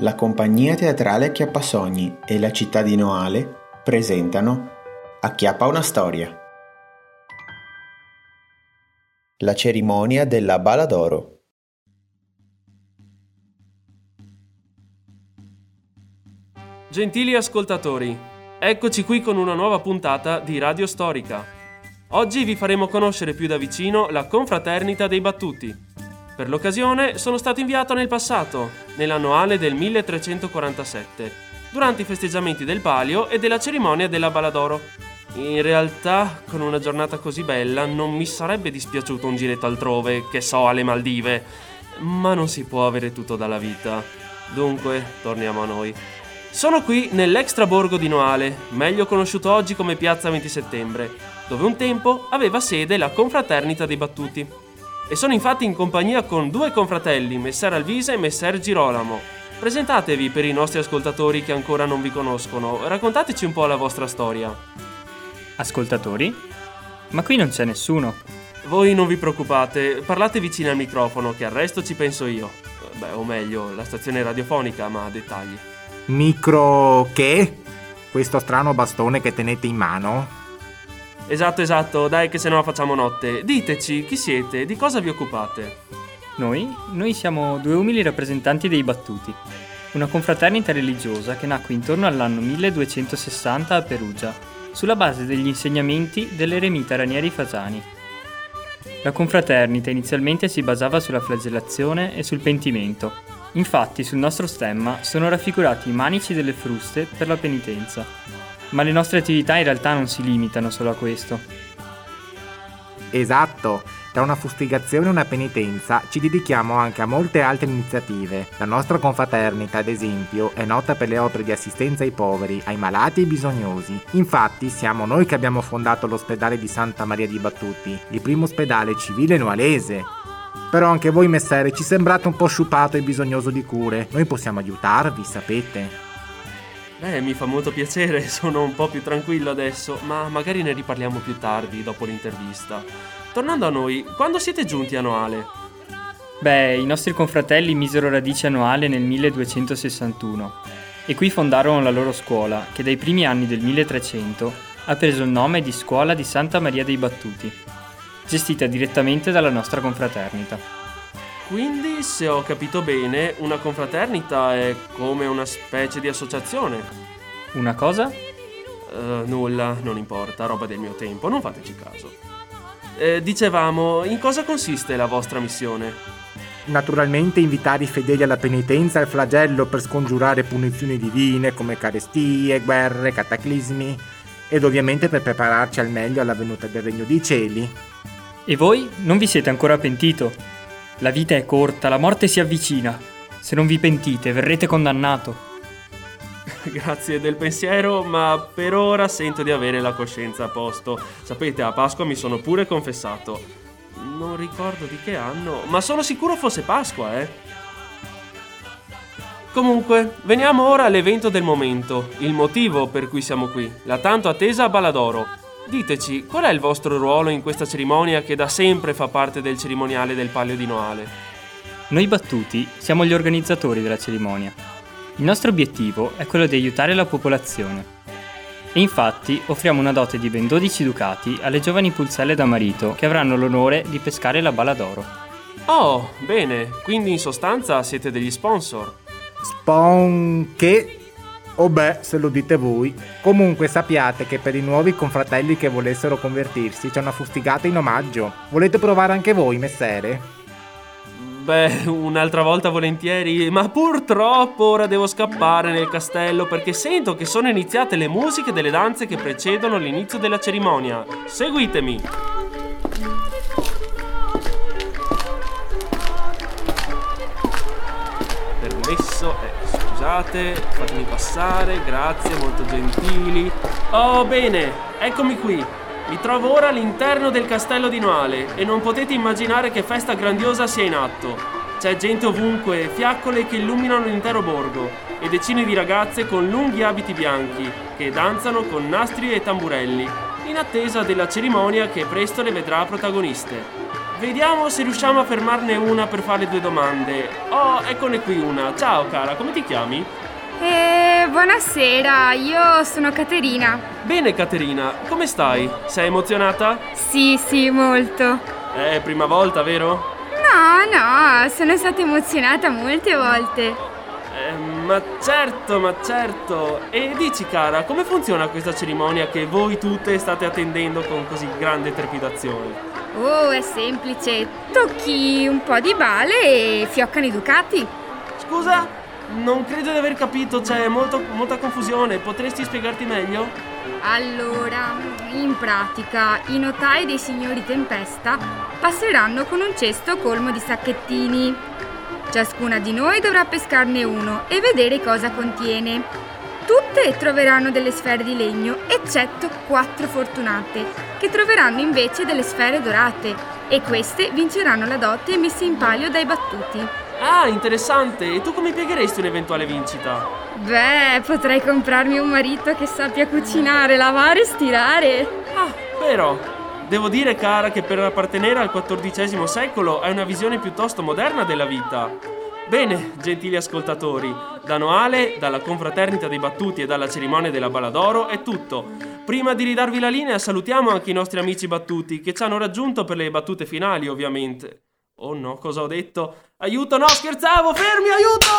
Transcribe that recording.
La compagnia teatrale Acchiappasogni e la città di Noale presentano Acchiappa una storia. La cerimonia della Bala d'Oro. Gentili ascoltatori, eccoci qui con una nuova puntata di Radio Storica. Oggi vi faremo conoscere più da vicino la confraternita dei battuti per l'occasione sono stato inviato nel passato, nell'annuale del 1347, durante i festeggiamenti del Palio e della cerimonia della Baladoro. In realtà, con una giornata così bella, non mi sarebbe dispiaciuto un giretto altrove, che so, alle Maldive. Ma non si può avere tutto dalla vita. Dunque, torniamo a noi. Sono qui nell'extra borgo di Noale, meglio conosciuto oggi come Piazza 20 Settembre, dove un tempo aveva sede la Confraternita dei Battuti e sono infatti in compagnia con due confratelli, Messer Alvisa e Messer Girolamo. Presentatevi per i nostri ascoltatori che ancora non vi conoscono, raccontateci un po' la vostra storia. Ascoltatori? Ma qui non c'è nessuno. Voi non vi preoccupate, parlate vicino al microfono che al resto ci penso io. Beh, o meglio, la stazione radiofonica, ma dettagli. Micro che? Questo strano bastone che tenete in mano? Esatto, esatto, dai che se no facciamo notte. Diteci, chi siete? Di cosa vi occupate? Noi? Noi siamo due umili rappresentanti dei Battuti, una confraternita religiosa che nacque intorno all'anno 1260 a Perugia, sulla base degli insegnamenti dell'eremita Ranieri Fasani. La confraternita inizialmente si basava sulla flagellazione e sul pentimento. Infatti sul nostro stemma sono raffigurati i manici delle fruste per la penitenza. Ma le nostre attività in realtà non si limitano solo a questo. Esatto, tra una fustigazione e una penitenza ci dedichiamo anche a molte altre iniziative. La nostra confraternita, ad esempio, è nota per le opere di assistenza ai poveri, ai malati e ai bisognosi. Infatti siamo noi che abbiamo fondato l'ospedale di Santa Maria di Battuti, il primo ospedale civile nualese. Però anche voi, messere, ci sembrate un po' sciupato e bisognoso di cure. Noi possiamo aiutarvi, sapete. Beh, mi fa molto piacere, sono un po' più tranquillo adesso, ma magari ne riparliamo più tardi, dopo l'intervista. Tornando a noi, quando siete giunti a Noale? Beh, i nostri confratelli misero radici a Noale nel 1261 e qui fondarono la loro scuola, che dai primi anni del 1300 ha preso il nome di Scuola di Santa Maria dei Battuti, gestita direttamente dalla nostra confraternita. Quindi, se ho capito bene, una confraternita è come una specie di associazione. Una cosa? Uh, nulla, non importa, roba del mio tempo, non fateci caso. Eh, dicevamo, in cosa consiste la vostra missione? Naturalmente invitare i fedeli alla penitenza e al flagello per scongiurare punizioni divine come carestie, guerre, cataclismi ed ovviamente per prepararci al meglio alla venuta del regno dei cieli. E voi non vi siete ancora pentito? La vita è corta, la morte si avvicina. Se non vi pentite, verrete condannato. Grazie del pensiero, ma per ora sento di avere la coscienza a posto. Sapete, a Pasqua mi sono pure confessato. Non ricordo di che anno, ma sono sicuro fosse Pasqua, eh. Comunque, veniamo ora all'evento del momento, il motivo per cui siamo qui, la tanto attesa Baladoro. Diteci, qual è il vostro ruolo in questa cerimonia che da sempre fa parte del cerimoniale del Palio di Noale? Noi battuti siamo gli organizzatori della cerimonia. Il nostro obiettivo è quello di aiutare la popolazione. E infatti offriamo una dote di ben 12 ducati alle giovani pulzelle da marito che avranno l'onore di pescare la bala d'oro. Oh, bene, quindi in sostanza siete degli sponsor. Spon che o beh, se lo dite voi. Comunque sappiate che per i nuovi confratelli che volessero convertirsi c'è una fustigata in omaggio. Volete provare anche voi, messere? Beh, un'altra volta volentieri, ma purtroppo ora devo scappare nel castello perché sento che sono iniziate le musiche delle danze che precedono l'inizio della cerimonia. Seguitemi! Permesso è Scusate, fatemi passare, grazie, molto gentili. Oh, bene, eccomi qui. Mi trovo ora all'interno del castello di Noale e non potete immaginare che festa grandiosa sia in atto. C'è gente ovunque, fiaccole che illuminano l'intero borgo e decine di ragazze con lunghi abiti bianchi che danzano con nastri e tamburelli, in attesa della cerimonia che presto le vedrà protagoniste. Vediamo se riusciamo a fermarne una per fare due domande. Oh, eccone qui una. Ciao cara, come ti chiami? Eh, buonasera, io sono Caterina. Bene Caterina, come stai? Sei emozionata? Sì, sì, molto. È prima volta, vero? No, no, sono stata emozionata molte volte. Eh, ma certo, ma certo. E dici cara, come funziona questa cerimonia che voi tutte state attendendo con così grande trepidazione? Oh, è semplice. Tocchi un po' di bale e fioccano i ducati. Scusa? Non credo di aver capito, c'è molto, molta confusione. Potresti spiegarti meglio? Allora, in pratica, i notai dei signori Tempesta passeranno con un cesto colmo di sacchettini. Ciascuna di noi dovrà pescarne uno e vedere cosa contiene. Tutte troveranno delle sfere di legno, eccetto quattro fortunate, che troveranno invece delle sfere dorate, e queste vinceranno la dote messa in palio dai battuti. Ah, interessante. E tu come piegheresti un'eventuale vincita? Beh, potrei comprarmi un marito che sappia cucinare, lavare e stirare. Ah, però, devo dire, cara, che per appartenere al XIV secolo hai una visione piuttosto moderna della vita. Bene, gentili ascoltatori, da Noale, dalla confraternita dei battuti e dalla cerimonia della Bala d'Oro è tutto. Prima di ridarvi la linea, salutiamo anche i nostri amici battuti che ci hanno raggiunto per le battute finali, ovviamente. Oh no, cosa ho detto? Aiuto, no, scherzavo, fermi, aiuto!